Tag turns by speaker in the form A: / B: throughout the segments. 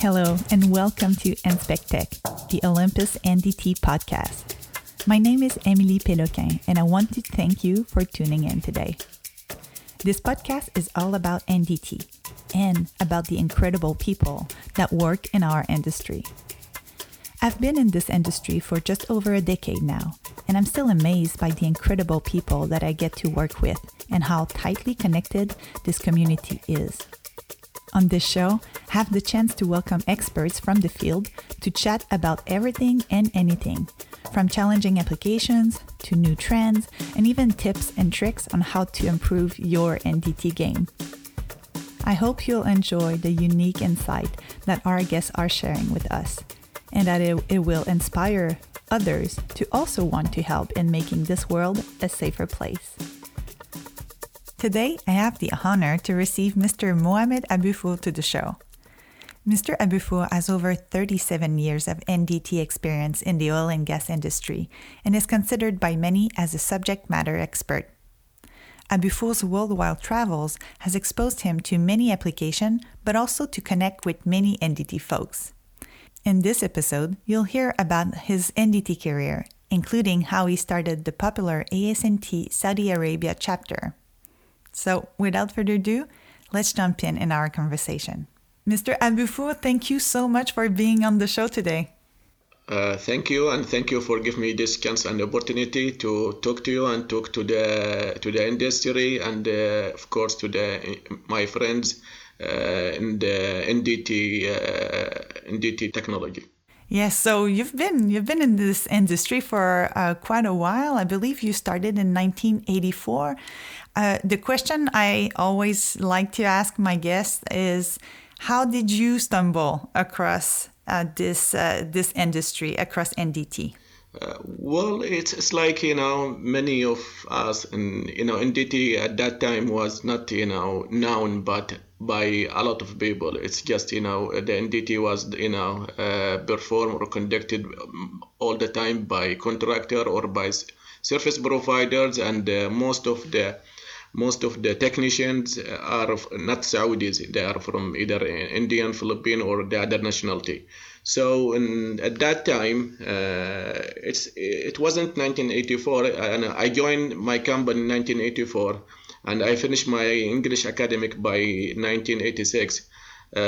A: Hello, and welcome to Inspectech, the Olympus NDT podcast. My name is Emily Péloquin, and I want to thank you for tuning in today. This podcast is all about NDT and about the incredible people that work in our industry. I've been in this industry for just over a decade now, and I'm still amazed by the incredible people that I get to work with and how tightly connected this community is. On this show, I have the chance to welcome experts from the field to chat about everything and anything, from challenging applications to new trends, and even tips and tricks on how to improve your NDT game. I hope you'll enjoy the unique insight that our guests are sharing with us, and that it, it will inspire others to also want to help in making this world a safer place. Today, I have the honor to receive Mr. Mohamed Aboufour to the show. Mr. Aboufour has over 37 years of NDT experience in the oil and gas industry and is considered by many as a subject matter expert. Aboufour's worldwide travels has exposed him to many applications, but also to connect with many NDT folks. In this episode, you'll hear about his NDT career, including how he started the popular ASNT Saudi Arabia chapter. So, without further ado, let's jump in in our conversation. Mr. Aboufour, thank you so much for being on the show today.
B: Uh, thank you, and thank you for giving me this chance and opportunity to talk to you and talk to the to the industry and uh, of course to the my friends in the NDT uh, NDT technology.
A: Yes, so you've been you've been in this industry for uh, quite a while. I believe you started in 1984. Uh, the question I always like to ask my guests is, how did you stumble across uh, this uh, this industry across NDT?
B: Uh, well, it's, it's like you know many of us, and you know NDT at that time was not you know known, but by a lot of people. It's just you know the NDT was you know uh, performed or conducted um, all the time by contractor or by service providers, and uh, most of the most of the technicians are not Saudis. They are from either Indian, Philippine, or the other nationality. So in, at that time, uh, it's it wasn't 1984, and I joined my company in 1984, and I finished my English academic by 1986. Uh,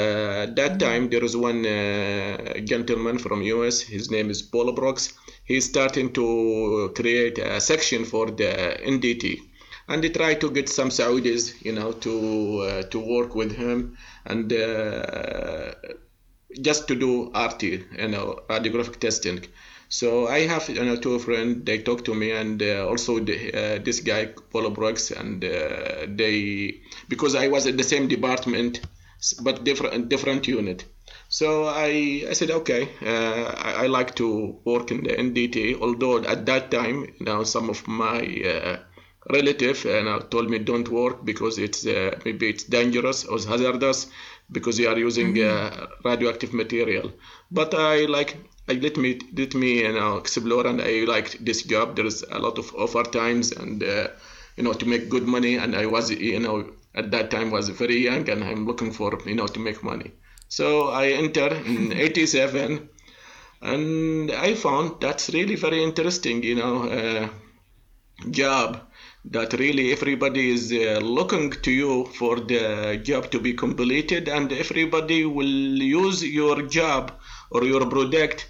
B: at that time, there was one uh, gentleman from US. His name is Paul Brooks. He's starting to create a section for the NDT and they try to get some Saudis, you know, to uh, to work with him and uh, just to do RT, you know, radiographic testing. So I have you know two friends. They talk to me, and uh, also the, uh, this guy Paul Brooks, and uh, they because I was in the same department, but different different unit. So I, I said, okay, uh, I, I, like to work in the NDT, although at that time, you know, some of my uh, relative and uh, told me don't work because it's uh, maybe it's dangerous or hazardous because you are using mm-hmm. uh, radioactive material but i like i let me let me you know explore and i like this job. There's a lot of offer times and uh, you know to make good money. And i was you know at that time was very young and i'm looking for you know to make money. So i enter in 87 and i found that's really very interesting you know uh, job that really everybody is uh, looking to you for the job to be completed. And everybody will use your job or your product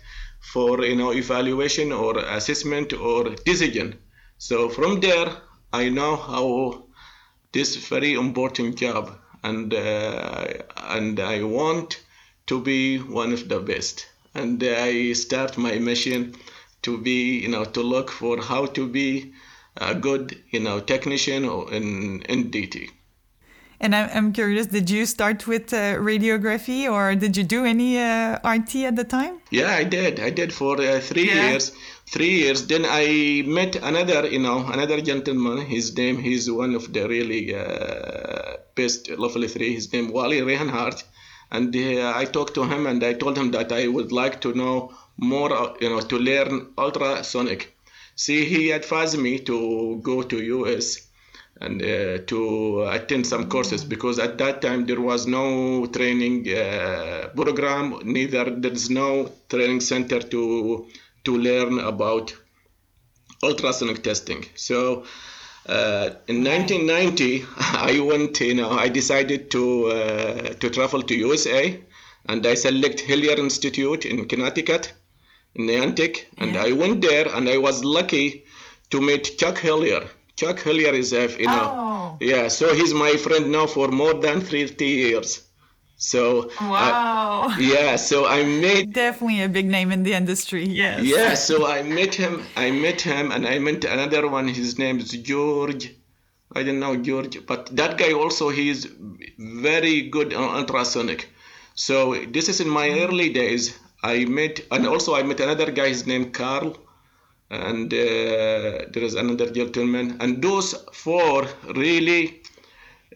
B: for you know evaluation or assessment or decision so from there i know how this very important job and uh, and i want to be one of the best and i start my mission to be you know to look for how to be a good, you know, technician in NDT.
A: And I'm curious, did you start with uh, radiography or did you do any uh, RT at the time?
B: Yeah, I did. I did for uh, three yeah. years. Three years. Then I met another, you know, another gentleman. His name, he's one of the really uh, best lovely three. His name Wally Rehanhart. And uh, I talked to him and I told him that I would like to know more, uh, you know, to learn ultrasonic See, he advised me to go to US and uh, to attend some courses because at that time there was no training uh, program, neither there's no training center to to learn about ultrasonic testing. So uh, in 1990, I went, you know, I decided to uh, to travel to USA, and I select Hellier Institute in Connecticut, in Niantic, and yeah. I went there, and I was lucky to meet Chuck Hellier. Chuck Hellier is a, you know, oh. yeah, so he's my friend now for more than 30 years. So
A: wow,
B: uh, yeah. So I met
A: definitely a big name in the industry. Yes.
B: Yeah. So I met him. I met him, and I met another one. His name is George. I don't know George, but that guy also he's very good on ultrasonic. So this is in my mm-hmm. early days. I met, and also I met another guy. His name Carl, and uh, there is another gentleman. And those four really,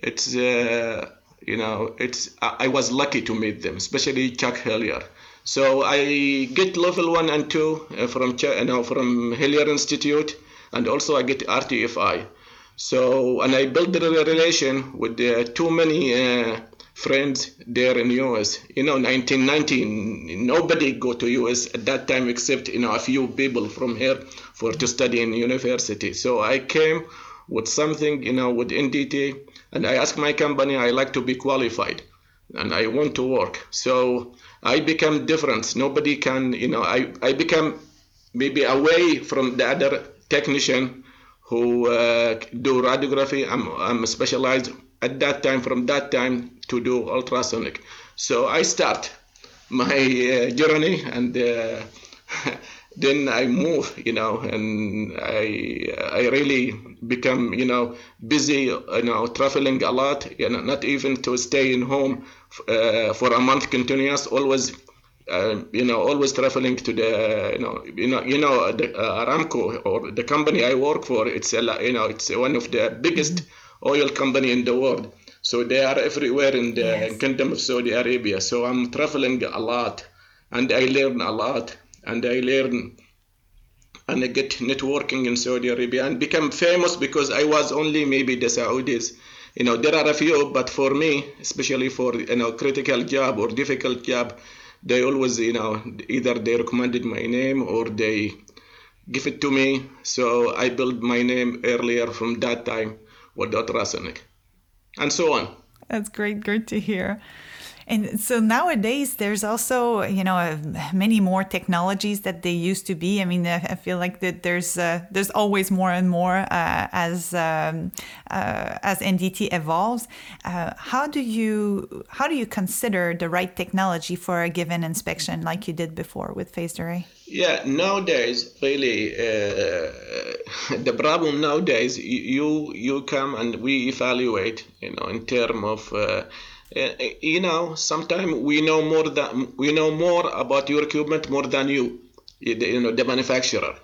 B: it's. Uh, you know, it's I was lucky to meet them, especially Chuck Hellier. So I get level one and two uh, from you know, from Hellier Institute, and also I get RTFI. So and I build a relation with uh, too many uh, friends there in US. You know, 1990, nobody go to US at that time except you know a few people from here for to study in university. So I came with something, you know, with NDT and I asked my company, I like to be qualified and I want to work. So I become different. Nobody can, you know, I, I become maybe away from the other technician who uh, do radiography. I'm, I'm specialized at that time, from that time, to do ultrasonic. So I start my uh, journey and uh, then I move, you know, and I I really become, you know, busy, you know, traveling a lot, you know, not even to stay in home uh, for a month continuous, always, uh, you know, always traveling to the, you know, you know, you know, the uh, Aramco or the company I work for, it's a, you know, it's one of the biggest oil company in the world. So they are everywhere in the yes. Kingdom of Saudi Arabia. So I'm traveling a lot, and I learn a lot and I learn and I get networking in Saudi Arabia and become famous because I was only maybe the Saudis. You know, there are a few, but for me, especially for you know critical job or difficult job, they always you know either they recommended my name or they give it to me. So I built my name earlier from that time with ultrasonic, and so on.
A: That's great. Good to hear. And so nowadays, there's also, you know, many more technologies that they used to be. I mean, I feel like that there's uh, there's always more and more uh, as um, uh, as NDT evolves. Uh, how do you how do you consider the right technology for a given inspection, like you did before with phased array?
B: Yeah, nowadays, really, uh, the problem nowadays, you you come and we evaluate, you know, in terms of uh, uh, you know, sometimes we know more than we know more about your equipment more than you, you know, the manufacturer,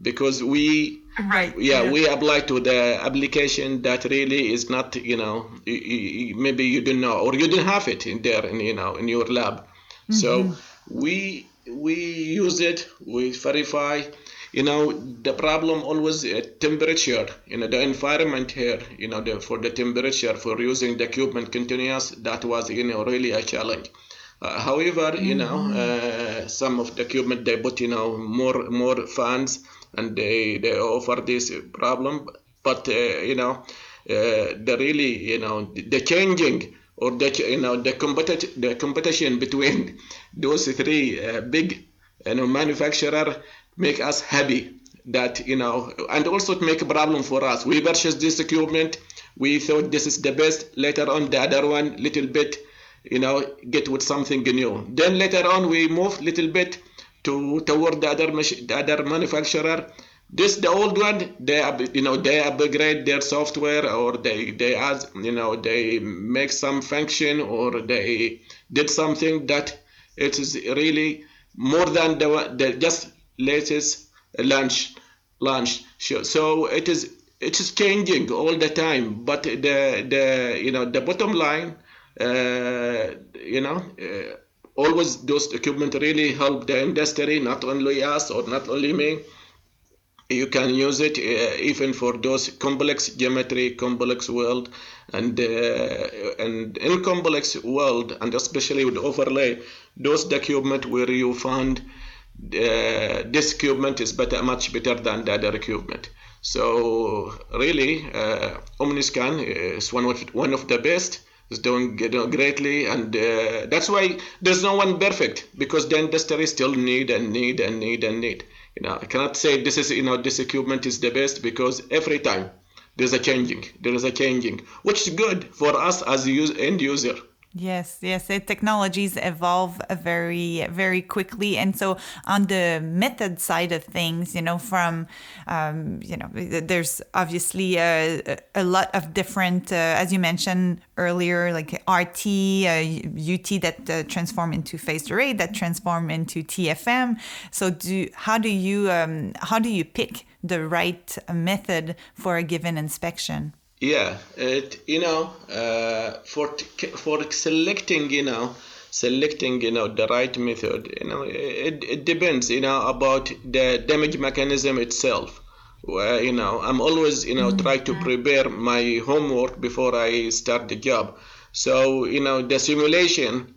B: because we
A: right
B: yeah, yeah, we apply to the application that really is not you know maybe you didn't know or you didn't have it in there in you know in your lab, mm-hmm. so we we use it we verify you know the problem always uh, temperature you know the environment here you know the, for the temperature for using the equipment continuous that was you know really a challenge uh, however mm-hmm. you know mm-hmm. uh, some of the equipment they put you know more more fans and they they offer this problem but uh, you know uh, the really you know the changing or the you know the competition the competition between those three uh, big you know manufacturer make us happy that you know and also to make a problem for us. We purchased this equipment. We thought this is the best. Later on the other one little bit you know get with something new. Then later on we move little bit to toward the other the other manufacturer. This the old one they you know they upgrade their software or they they add you know they make some function or they did something that it is really more than the, the just latest launch launch so it is it is changing all the time. But the the you know the bottom line uh, you know uh, always those equipment really help the industry not only us or not only me. You can use it uh, even for those complex geometry, complex world, and uh, and in complex world, and especially with overlay, those document where you found uh, this equipment is better, much better than the other equipment. So really, uh, Omniscan is one of one of the best. It's doing, doing greatly, and uh, that's why there's no one perfect because the industry still need and need and need and need. You know, I cannot say this is you know this equipment is the best because every time there's a changing, there is a changing, which is good for us as use, end user.
A: Yes, yes, technologies evolve very, very quickly, and so on the method side of things, you know, from, um, you know, there's obviously a, a lot of different, uh, as you mentioned earlier, like RT, uh, UT that uh, transform into phased array, that transform into TFM. So, do how do you um, how do you pick the right method for a given inspection?
B: Yeah, it, you know, uh, for for selecting, you know, selecting, you know, the right method, you know, it, it depends, you know, about the damage mechanism itself. Where, you know, I'm always, you know, mm-hmm. try to prepare my homework before I start the job. So, you know, the simulation,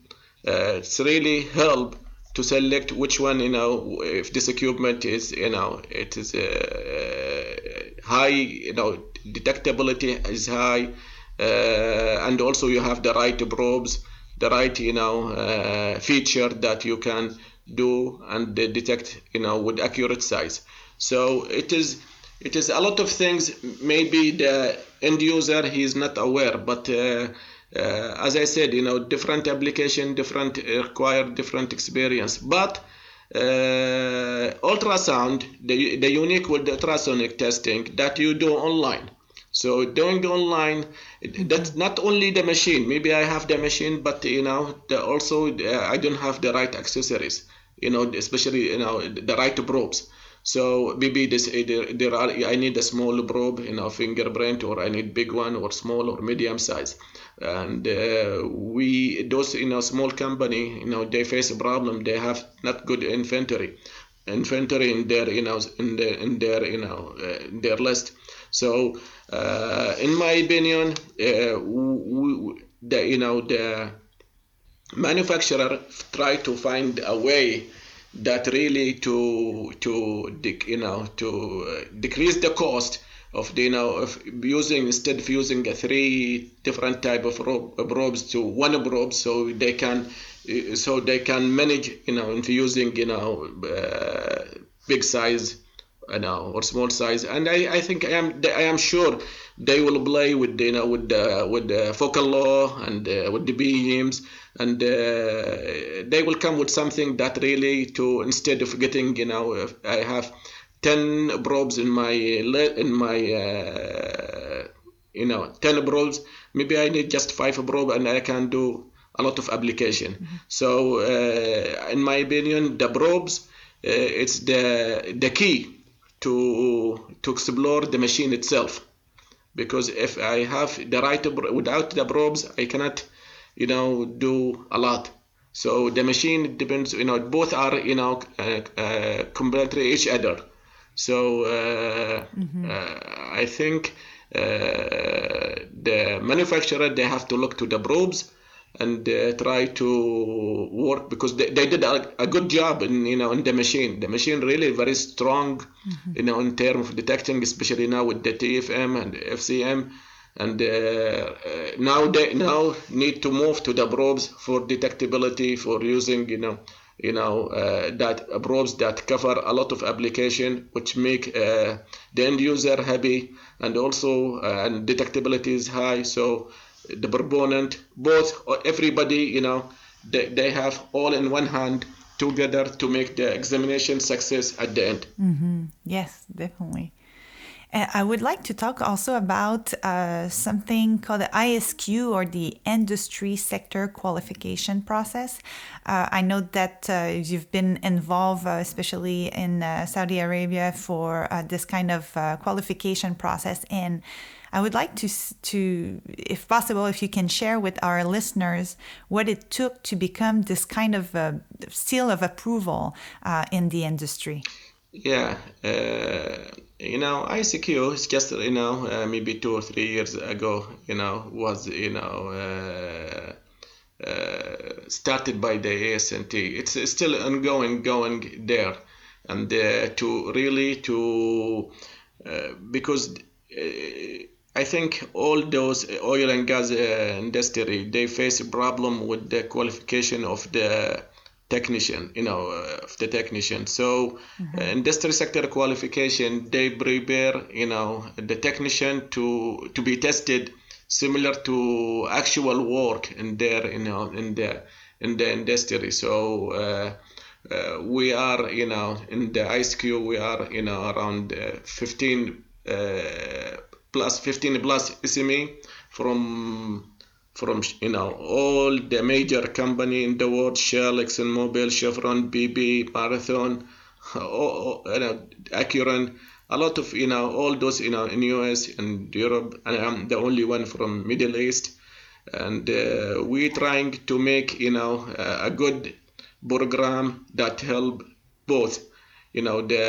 B: uh, it's really help to select which one, you know, if this equipment is, you know, it is uh, high, you know, detectability is high, uh, and also you have the right probes, the right you know uh, feature that you can do and detect you know with accurate size. So it is it is a lot of things. Maybe the end user he is not aware, but uh, uh, as I said, you know, different application, different require different experience. But uh, ultrasound, the, the unique with the ultrasonic testing that you do online. So doing online, that's not only the machine. Maybe I have the machine, but you know, the, also uh, I don't have the right accessories. You know, especially you know the right probes. So maybe this there, there are I need a small probe, you know, fingerprint, or I need big one, or small, or medium size. And uh, we those you know small company, you know, they face a problem. They have not good inventory, inventory in their you know in their in their you know uh, their list. So uh, in my opinion, uh, we, the, you know the manufacturer try to find a way that really to to you know to uh, decrease the cost of you know of using instead of using three different type of probes to one probe so they can so they can manage you know into using you know uh, big size you know, or small size. And I, I think I am I am sure they will play with you know with the with the focal law and uh, with the beams, and uh, they will come with something that really to instead of getting you know I have ten probes in my in my uh, you know ten probes, maybe I need just five probes and I can do a lot of application. Mm-hmm. So uh, in my opinion, the probes. Uh, it's the the key to to explore the machine itself. Because if I have the right without the probes I cannot you know do a lot. So the machine depends you know both are you know uh, uh, complementary each other. So uh, mm-hmm. Uh, I think uh, the manufacturer they have to look to the probes and uh, try to work because they, they did a, a, good job in you know in the machine. The machine really very strong mm-hmm. you know in terms of detecting especially now with the TFM and FCM and uh, uh, now they now need to move to the probes for detectability for using you know you know uh, that uh, probes that cover a lot of application which make uh, the end user happy. And also and detectability is high. So the proponent, both or everybody, you know, they, they have all in one hand together to make the examination success at the end.
A: Mm-hmm. Yes, definitely. I would like to talk also about uh, something called the ISQ or the Industry Sector Qualification Process. Uh, I know that uh, you've been involved, uh, especially in uh, Saudi Arabia, for uh, this kind of qualification process. And I would like to, to, if possible, if you can share with our listeners what it took to become this kind of seal of approval in the industry.
B: Yeah, uh, you know, ISQ is just you know uh, maybe two or three years ago, you know, was you know uh, uh, started by the ASNT. It's, it's still ongoing, going there, and uh, to really to uh, because I think all those oil and gas industry they face a problem with the qualification of the technician, you know, uh, of the technician. So, mm-hmm. uh, industry sector qualification, they prepare, you know, the technician to to be tested similar to actual work in their, you know, in the in the industry. So. Uh, uh, we are, you know, in the ISQ, we are, you know, around uh, 15 uh, plus 15 plus SME from from you know all the major company in the world Shell, ExxonMobil, Chevron, BP, Marathon, oh, you know, Acuren, a lot of you know all those you know in US and Europe, and I'm the only one from Middle East, and uh, we're trying to make you know a good program that help both you know the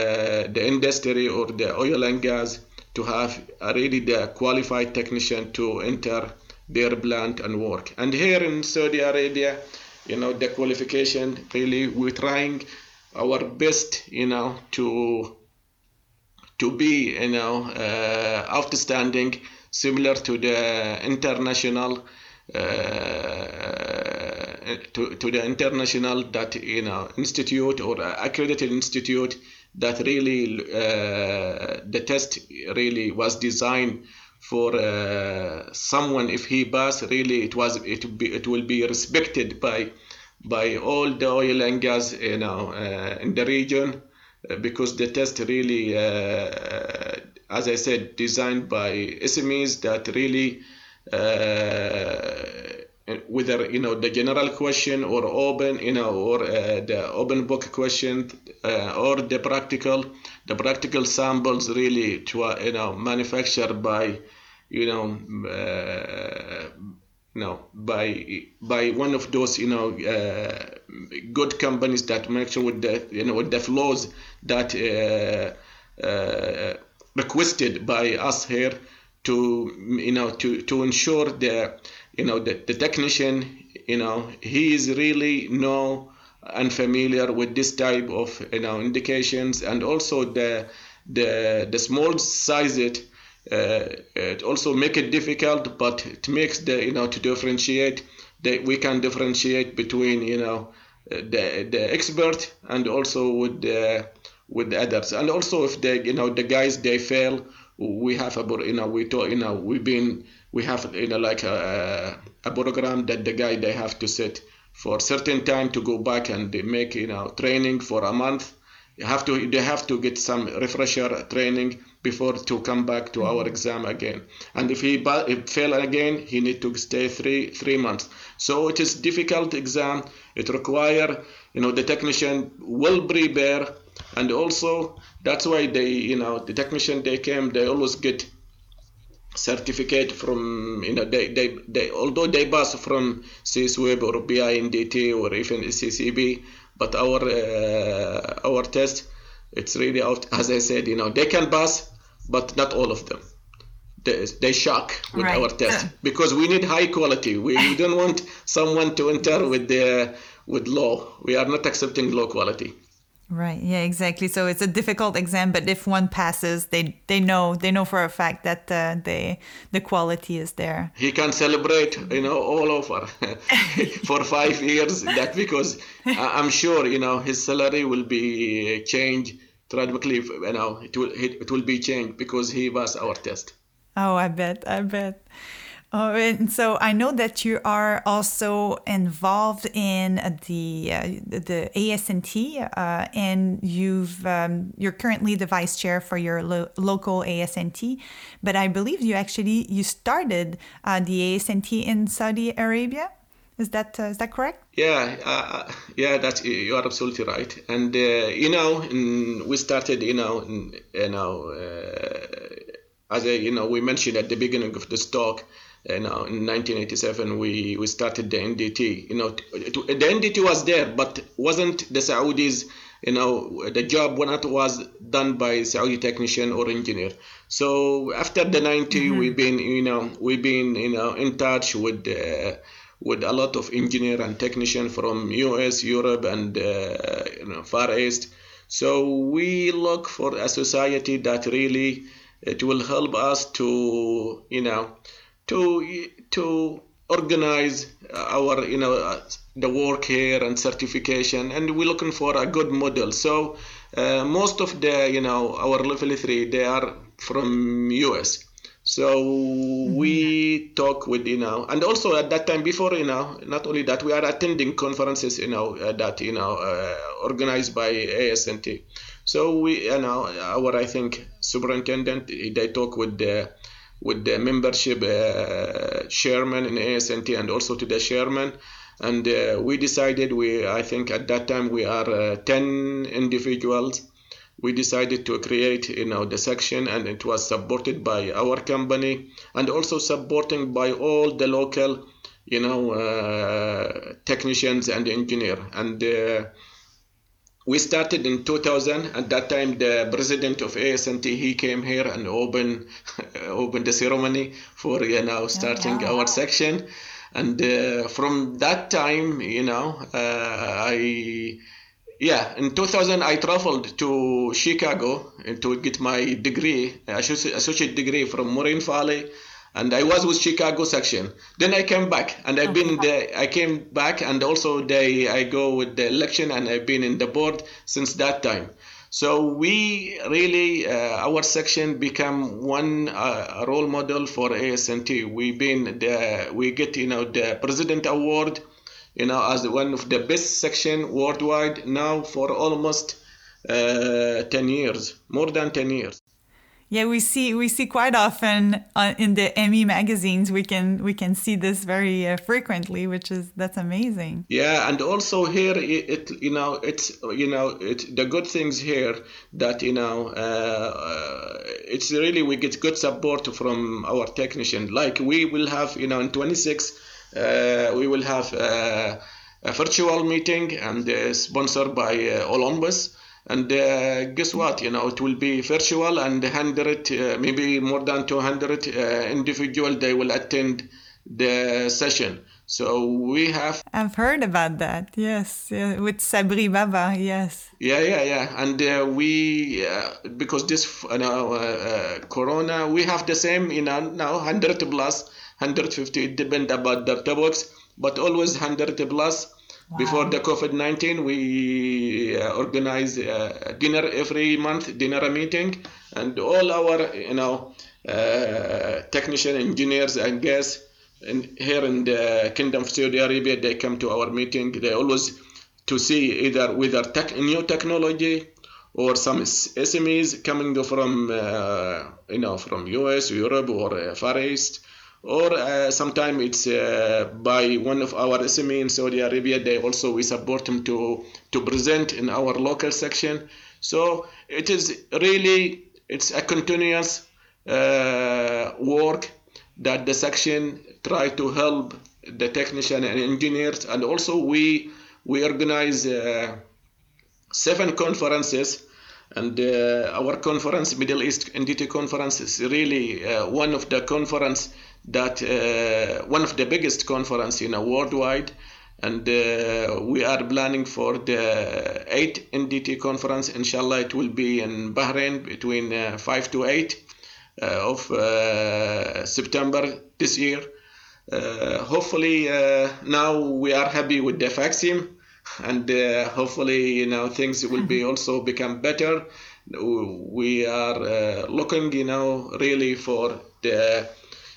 B: the industry or the oil and gas to have really the qualified technician to enter their plant and work. And here in Saudi Arabia, you know, the qualification really we're trying our best, you know, to to be, you know, uh, outstanding, similar to the international. Uh, to, to the international that you know institute or accredited institute that really uh, the test really was designed for uh, someone. If he pass really it was it be it will be respected by by all the oil and gas you know uh, in the region uh, because the test really uh, as I said designed by SMEs that really uh, whether you know the general question or open you know or uh, the open book question uh, or the practical the practical samples really to uh, you know manufactured by you know uh, you know by by one of those you know uh, good companies that make sure with the you know with the flows that uh, requested by us here to you know to to ensure the you know the, the technician you know he is really no unfamiliar with this type of you know indications. And also the the the small size it uh, it also make it difficult but it makes the you know to differentiate that we can differentiate between you know the the expert and also with the with the others. And also if the you know the guys they fail we have a you know we talk, you know we've been we have you know like a, a program that the guy they have to sit for certain time to go back and they make you know training for a month. You have to they have to get some refresher training before to come back to our mm-hmm. exam again. And if he if fail again he need to stay three three months. So it is difficult exam. It require you know the technician will prepare. And also that's why they you know the technician they came they always get certificate from you know they, they, they although they pass from CSWIP or BINDT or even CCB but our uh, our test it's really out as I said you know they can pass but not all of them. They, they shock with right. our test because we need high quality. We, we don't want someone to enter with the with low we are not accepting low quality
A: Right. Yeah. Exactly. So it's a difficult exam, but if one passes, they they know they know for a fact that uh, the the quality is there.
B: He can celebrate, you know, all over for five years. That because I'm sure, you know, his salary will be changed dramatically. You know, it will it will be changed because he was our test.
A: Oh, I bet. I bet. Oh, and so I know that you are also involved in the uh, the ASNT, uh, and you've um, you're currently the vice chair for your lo- local ASNT. But I believe you actually you started uh, the ASNT in Saudi Arabia. Is that uh, is that correct?
B: Yeah, uh, yeah, that's you are absolutely right. And uh, you know, we started, you know, you know, as a, you know, we mentioned at the beginning of this talk you know, in 1987 we, we started the NDT. You know, the NDT was there, but wasn't the Saudis you know the job when it was done by Saudi technician or engineer. So after the 90, mm-hmm. we've been you know we've been you know in touch with. Uh, with a lot of engineer and technician from US, Europe, and uh, you know, Far East. So we look for a society that really it will help us to you know to to organize our you know uh, the work here and certification and we're looking for a good model. So uh, most of the you know our level 3 they are from us so mm-hmm. we talk with you know and also at that time before you know not only that we are attending conferences you know uh, that you know uh, organized by ASNT so we you know our I think superintendent they talk with the with the membership uh, chairman in ASNT and also to the chairman. And uh, we decided we, I think at that time we are uh, 10 individuals. We decided to create, you know, the section, and it was supported by our company and also supporting by all the local, you know, uh, technicians and engineer. And uh, we started in 2000 at that time the president of ASNT he came here and opened opened the ceremony for you know starting our section. And uh, from that time you know uh, I yeah in 2000 I traveled to Chicago to get my degree associate degree from Moraine Valley and I was with Chicago section. Then I came back, and I've been the I came back, and also they I go with the election, and I've been in the board since that time. So we really uh, our section become one uh, role model for ASNT. We've been the we get you know the president award, you know as one of the best section worldwide now for almost uh, 10 years, more than 10 years.
A: Yeah, we see we see quite often uh, in the ME magazines. We can we can see this very uh, frequently, which is that's amazing.
B: Yeah, and also here it, it you know it's you know it the good things here that you know uh, it's really we get good support from our technician. Like we will have you know in 26 uh, we will have uh, a virtual meeting and uh, sponsored by Olympus and uh, guess what? You know it will be virtual and 100 uh, maybe more than 200 uh, individual they will attend the session. So we have
A: i've heard about that. Yes yeah, with sabri baba yes.
B: Yeah yeah yeah. And uh, we uh, because this you know uh, corona we have the same you know now 100 plus 150 it depend about the topics but always 100 plus before the COVID 19, we uh, organize uh, dinner every month, dinner meeting, and all our you know uh, technician, engineers, and guests in, here in the Kingdom of Saudi Arabia, they come to our meeting. They always to see either whether tech, new technology or some SMEs coming from uh, you know from US, Europe, or uh, Far East or uh, sometimes it's uh, by one of our SME in Saudi Arabia. They also we support them to to present in our local section. So it is really it's a continuous uh, work that the section try to help the technician and engineers, and also we we organize uh, seven conferences. And uh, our conference, Middle East NDT conference, is really uh, one of the conference that uh, one of the biggest conference in you know, worldwide and uh, we are planning for the 8 NDT conference. Inshallah it will be in Bahrain between uh, 5 to 8 uh, of uh, September this year. Uh, hopefully now we are happy with the vaccine and hopefully you know things will be also become better. We are looking you know really for the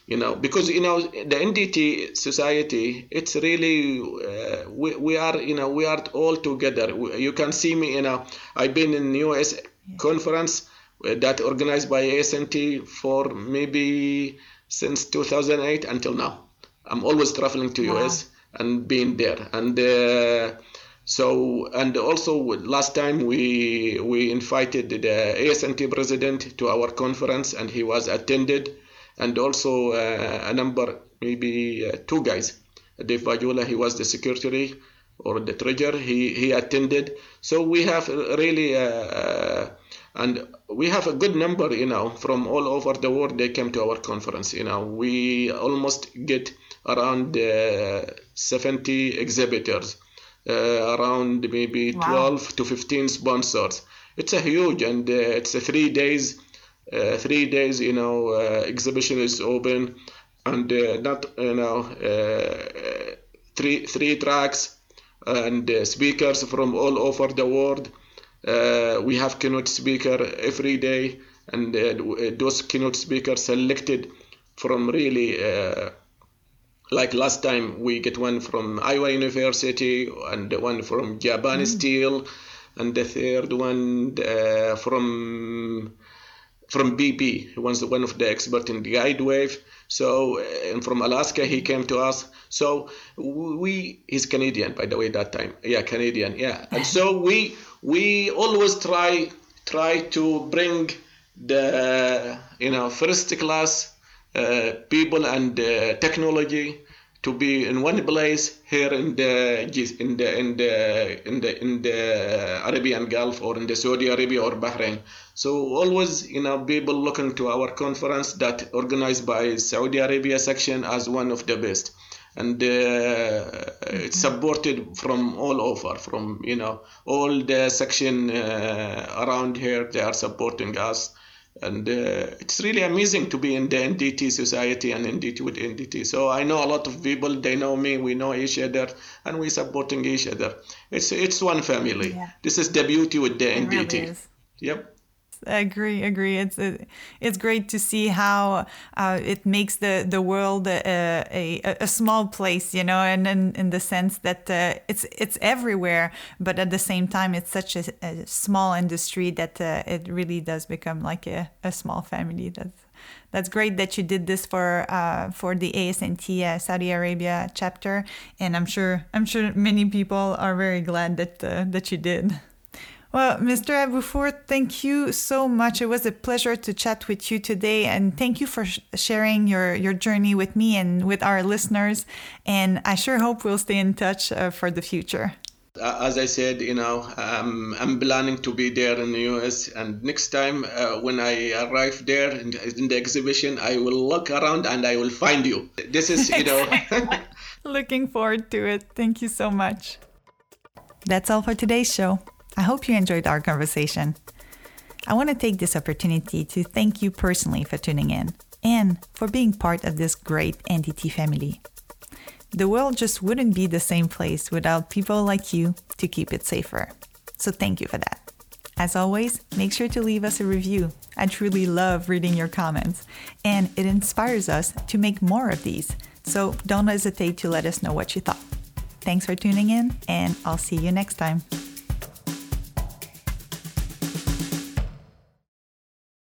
B: you know because you know the ndt society it's really uh, we, we are you know we are all together you can see me you know i've been in us yeah. conference uh, that organized by asnt for maybe since 2008 until now i'm always traveling to wow. us and being there and uh, so and also last time we we invited the asnt president to our conference and he was attended and also uh, a number, maybe uh, two guys. Dave Vajula, he was the secretary, or the treasurer. He he attended. So we have really. Uh, and we have a good number you know from all over the world they came to our conference you know we almost get around uh, 70 exhibitors uh, around maybe wow. 12 to 15 sponsors it's a huge and uh, it's a three days three days you know uh, exhibition is open and uh, not you know three three tracks and speakers from all over the world uh, we have keynote speaker every day, and uh, those keynote speakers selected from really uh, like last time we get one from Iowa University and one from Japan mm. Steel and the third one uh, from from BP. He was one of the experts in the guide wave. So, uh, and from Alaska, he came to us. So we, he's Canadian, by the way, that time. Yeah, Canadian. Yeah. And so we, we always try, try to bring the, you know, first class uh, people and uh, technology to be in one place here in the in the in the in the in the Arabian Gulf or in the Saudi Arabia or Bahrain. So always, you know, people looking to our conference that organized by Saudi Arabia section as one of the best, and uh, it's supported from all over, from you know all the section uh, around here. They are supporting us and uh, it's really amazing to be in the NDT society and NDT with NDT. So I know a lot of people. They know me. We know each other, and we're supporting each other. It's it's one family. Yeah. This is the beauty with the it NDT. Really yep
A: agree agree it's it's great to see how uh, it makes the the world a, a, a, small place you know and in, in the sense that uh, it's it's everywhere but at the same time it's such a, a small industry that uh, it really does become like a, a small family that's that's great that you did this for uh, for the ASNT uh, Saudi Arabia chapter, and I'm sure I'm sure many people are very glad that uh, that you did. Well, Mr. Aboufour, thank you so much. It was a pleasure to chat with you today, and thank you for sh sharing your, your journey with me and with our listeners. And I sure hope we'll stay in touch uh, for the future.
B: As I said, you know, um, I'm planning to be there in the US, and next time uh, when I arrive there in, in the exhibition, I will look around and I will find you. This is, you know.
A: Looking forward to it. Thank you so much. That's all for today's show. I hope you enjoyed our conversation. I want to take this opportunity to thank you personally for tuning in and for being part of this great NDT family. The world just wouldn't be the same place without people like you to keep it safer. So thank you for that. As always, make sure to leave us a review. I truly love reading your comments, and it inspires us to make more of these. So don't hesitate to let us know what you thought. Thanks for tuning in, and I'll see you next time.